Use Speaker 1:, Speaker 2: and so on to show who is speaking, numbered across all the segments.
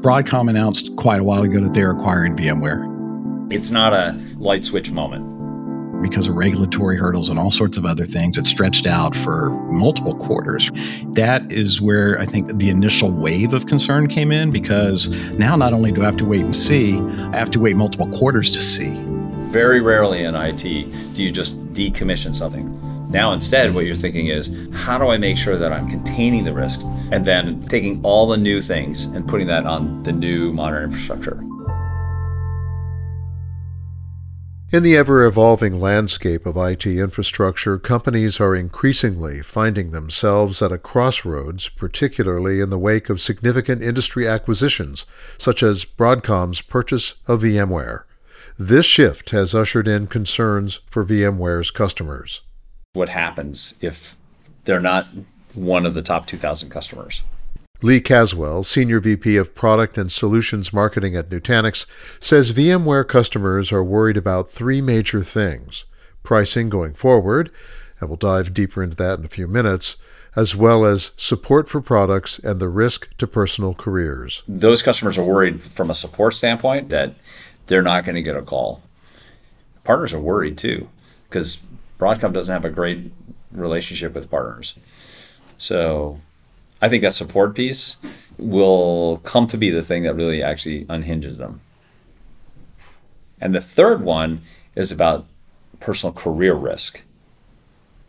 Speaker 1: Broadcom announced quite a while ago that they're acquiring VMware.
Speaker 2: It's not a light switch moment.
Speaker 1: Because of regulatory hurdles and all sorts of other things, it stretched out for multiple quarters. That is where I think the initial wave of concern came in because now not only do I have to wait and see, I have to wait multiple quarters to see.
Speaker 2: Very rarely in IT do you just decommission something. Now, instead, what you're thinking is, how do I make sure that I'm containing the risk and then taking all the new things and putting that on the new modern infrastructure?
Speaker 3: In the ever evolving landscape of IT infrastructure, companies are increasingly finding themselves at a crossroads, particularly in the wake of significant industry acquisitions, such as Broadcom's purchase of VMware. This shift has ushered in concerns for VMware's customers.
Speaker 2: What happens if they're not one of the top 2,000 customers?
Speaker 3: Lee Caswell, Senior VP of Product and Solutions Marketing at Nutanix, says VMware customers are worried about three major things pricing going forward, and we'll dive deeper into that in a few minutes, as well as support for products and the risk to personal careers.
Speaker 2: Those customers are worried from a support standpoint that they're not going to get a call. Partners are worried too, because Broadcom doesn't have a great relationship with partners. So I think that support piece will come to be the thing that really actually unhinges them. And the third one is about personal career risk.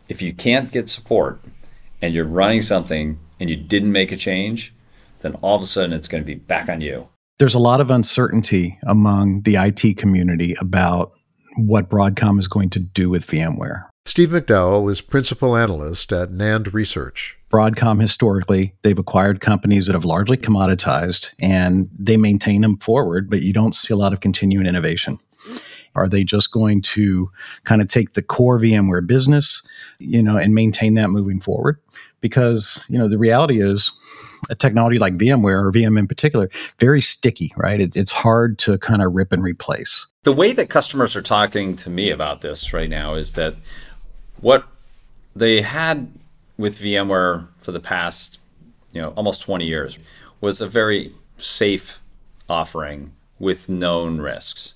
Speaker 2: If you can't get support and you're running something and you didn't make a change, then all of a sudden it's going to be back on you.
Speaker 1: There's a lot of uncertainty among the IT community about what Broadcom is going to do with VMware.
Speaker 3: Steve McDowell is principal analyst at NAND Research.
Speaker 1: Broadcom historically, they've acquired companies that have largely commoditized and they maintain them forward, but you don't see a lot of continuing innovation. Are they just going to kind of take the core VMware business, you know, and maintain that moving forward? Because, you know, the reality is a technology like VMware or VM in particular, very sticky, right? It, it's hard to kind of rip and replace.
Speaker 2: The way that customers are talking to me about this right now is that what they had with VMware for the past, you know, almost 20 years was a very safe offering with known risks.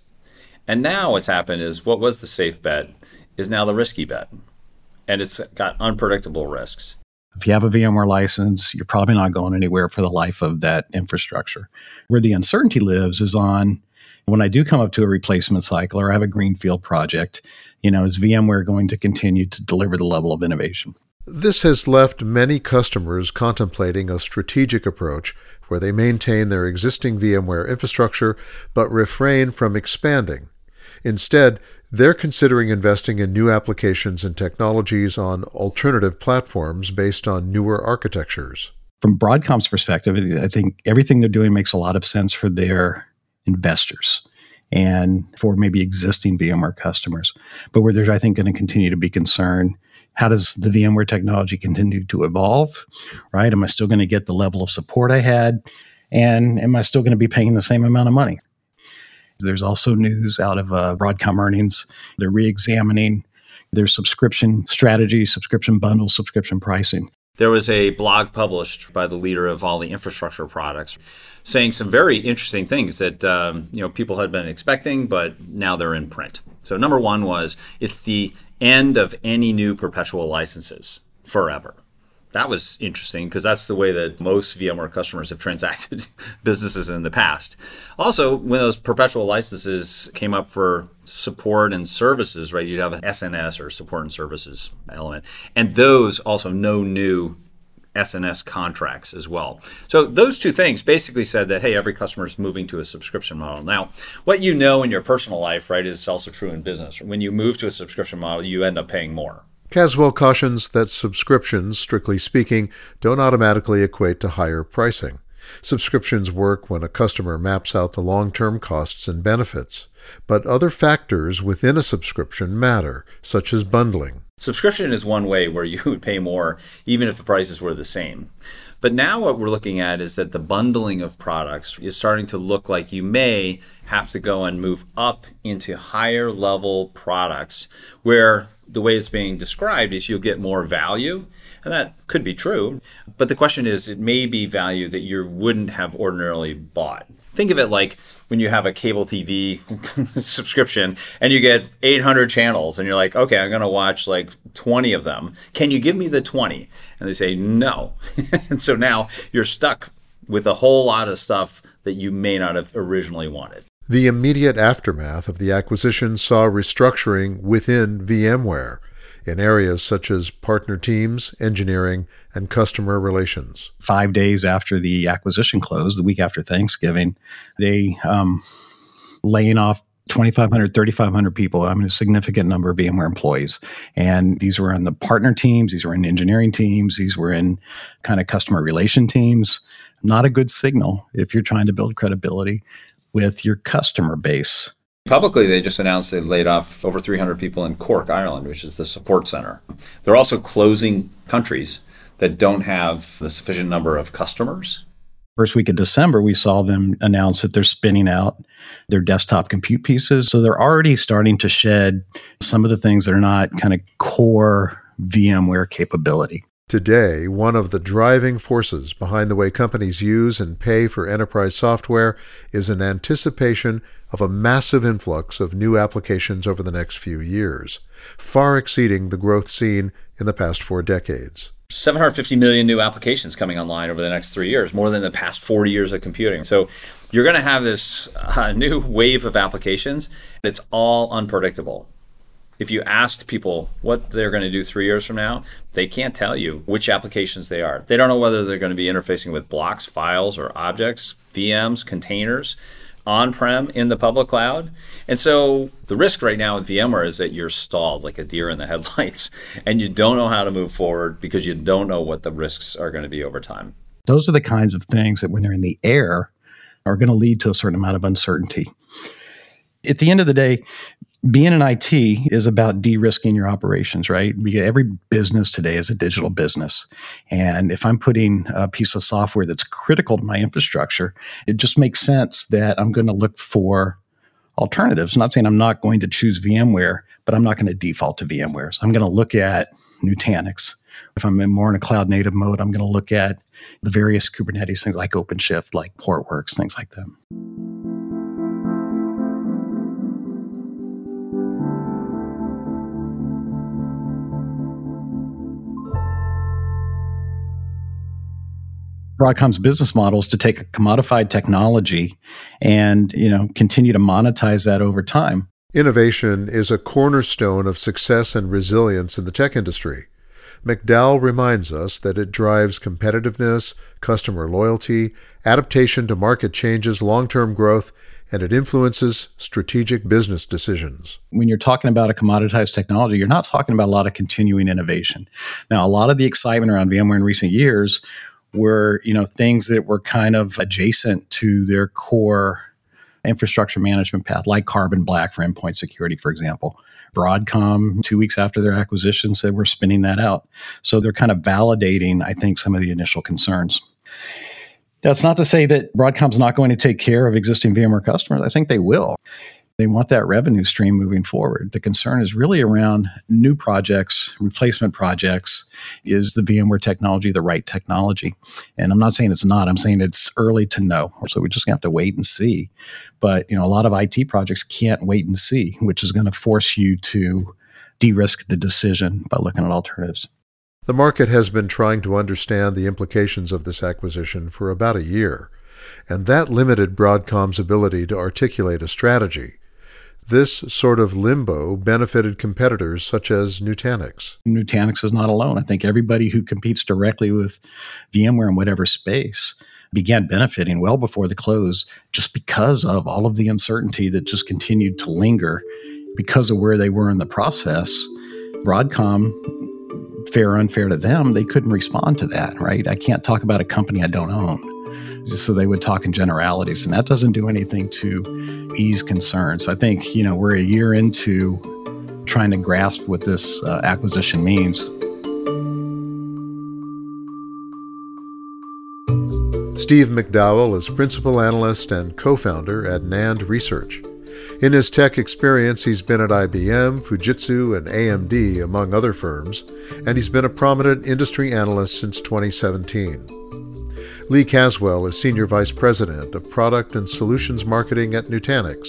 Speaker 2: And now what's happened is what was the safe bet is now the risky bet. And it's got unpredictable risks.
Speaker 1: If you have a VMware license, you're probably not going anywhere for the life of that infrastructure. Where the uncertainty lives is on when I do come up to a replacement cycle or I have a greenfield project, you know, is VMware going to continue to deliver the level of innovation?
Speaker 3: This has left many customers contemplating a strategic approach where they maintain their existing VMware infrastructure but refrain from expanding. Instead, they're considering investing in new applications and technologies on alternative platforms based on newer architectures.
Speaker 1: From Broadcom's perspective, I think everything they're doing makes a lot of sense for their investors and for maybe existing VMware customers. But where there's, I think, going to continue to be concern how does the VMware technology continue to evolve? Right? Am I still going to get the level of support I had? And am I still going to be paying the same amount of money? There's also news out of uh, Broadcom earnings. They're re examining their subscription strategy, subscription bundle, subscription pricing.
Speaker 2: There was a blog published by the leader of all the infrastructure products saying some very interesting things that um, you know people had been expecting, but now they're in print. So number one was it's the end of any new perpetual licenses forever. That was interesting because that's the way that most VMware customers have transacted businesses in the past. Also, when those perpetual licenses came up for support and services, right, you'd have an SNS or support and services element. And those also no new SNS contracts as well. So those two things basically said that hey, every customer is moving to a subscription model. Now, what you know in your personal life, right, is also true in business. When you move to a subscription model, you end up paying more.
Speaker 3: Caswell cautions that subscriptions, strictly speaking, don't automatically equate to higher pricing. Subscriptions work when a customer maps out the long term costs and benefits. But other factors within a subscription matter, such as bundling.
Speaker 2: Subscription is one way where you would pay more even if the prices were the same. But now what we're looking at is that the bundling of products is starting to look like you may have to go and move up into higher level products where the way it's being described is you'll get more value And that could be true. But the question is, it may be value that you wouldn't have ordinarily bought. Think of it like when you have a cable TV subscription and you get 800 channels and you're like, okay, I'm going to watch like 20 of them. Can you give me the 20? And they say, no. and so now you're stuck with a whole lot of stuff that you may not have originally wanted.
Speaker 3: The immediate aftermath of the acquisition saw restructuring within VMware in areas such as partner teams, engineering, and customer relations.
Speaker 1: Five days after the acquisition closed, the week after Thanksgiving, they um, laying off 2,500, 3,500 people. I mean, a significant number of VMware employees. And these were on the partner teams, these were in engineering teams, these were in kind of customer relation teams. Not a good signal if you're trying to build credibility with your customer base.
Speaker 2: Publicly, they just announced they laid off over 300 people in Cork, Ireland, which is the support center. They're also closing countries that don't have the sufficient number of customers.
Speaker 1: First week of December, we saw them announce that they're spinning out their desktop compute pieces. So they're already starting to shed some of the things that are not kind of core VMware capability.
Speaker 3: Today, one of the driving forces behind the way companies use and pay for enterprise software is an anticipation of a massive influx of new applications over the next few years, far exceeding the growth seen in the past four decades.
Speaker 2: 750 million new applications coming online over the next three years, more than the past 40 years of computing. So you're going to have this uh, new wave of applications. It's all unpredictable if you ask people what they're going to do three years from now, they can't tell you which applications they are. They don't know whether they're going to be interfacing with blocks, files, or objects, VMs, containers, on prem, in the public cloud. And so the risk right now with VMware is that you're stalled like a deer in the headlights and you don't know how to move forward because you don't know what the risks are going to be over time.
Speaker 1: Those are the kinds of things that when they're in the air are going to lead to a certain amount of uncertainty. At the end of the day, being in IT is about de-risking your operations, right? Every business today is a digital business. And if I'm putting a piece of software that's critical to my infrastructure, it just makes sense that I'm going to look for alternatives. I'm not saying I'm not going to choose VMware, but I'm not going to default to VMware. So I'm going to look at Nutanix. If I'm in more in a cloud native mode, I'm going to look at the various Kubernetes things like OpenShift, like Portworx, things like that. Broadcom's business model is to take a commodified technology and, you know, continue to monetize that over time.
Speaker 3: Innovation is a cornerstone of success and resilience in the tech industry. McDowell reminds us that it drives competitiveness, customer loyalty, adaptation to market changes, long term growth, and it influences strategic business decisions.
Speaker 1: When you're talking about a commoditized technology, you're not talking about a lot of continuing innovation. Now, a lot of the excitement around VMware in recent years were you know things that were kind of adjacent to their core infrastructure management path, like Carbon Black for endpoint security, for example. Broadcom, two weeks after their acquisition, said we're spinning that out. So they're kind of validating, I think, some of the initial concerns. That's not to say that Broadcom's not going to take care of existing VMware customers. I think they will. They want that revenue stream moving forward. The concern is really around new projects, replacement projects. Is the VMware technology the right technology? And I'm not saying it's not. I'm saying it's early to know. So we're just to have to wait and see. But you know, a lot of IT projects can't wait and see, which is going to force you to de-risk the decision by looking at alternatives.
Speaker 3: The market has been trying to understand the implications of this acquisition for about a year, and that limited Broadcom's ability to articulate a strategy. This sort of limbo benefited competitors such as Nutanix.
Speaker 1: Nutanix is not alone. I think everybody who competes directly with VMware in whatever space began benefiting well before the close just because of all of the uncertainty that just continued to linger because of where they were in the process. Broadcom, fair or unfair to them, they couldn't respond to that, right? I can't talk about a company I don't own so they would talk in generalities, and that doesn't do anything to ease concerns. I think you know we're a year into trying to grasp what this uh, acquisition means.
Speaker 3: Steve McDowell is principal analyst and co founder at NAND Research. In his tech experience, he's been at IBM, Fujitsu, and AMD, among other firms, and he's been a prominent industry analyst since 2017. Lee Caswell is Senior Vice President of Product and Solutions Marketing at Nutanix.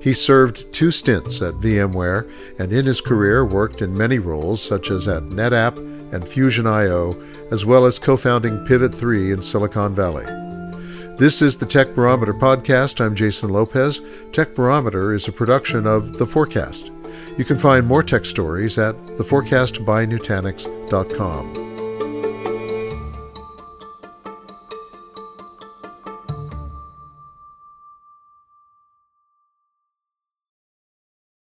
Speaker 3: He served two stints at VMware and in his career worked in many roles such as at NetApp and Fusion.io, as well as co founding Pivot3 in Silicon Valley. This is the Tech Barometer podcast. I'm Jason Lopez. Tech Barometer is a production of The Forecast. You can find more tech stories at theforecastbynutanix.com.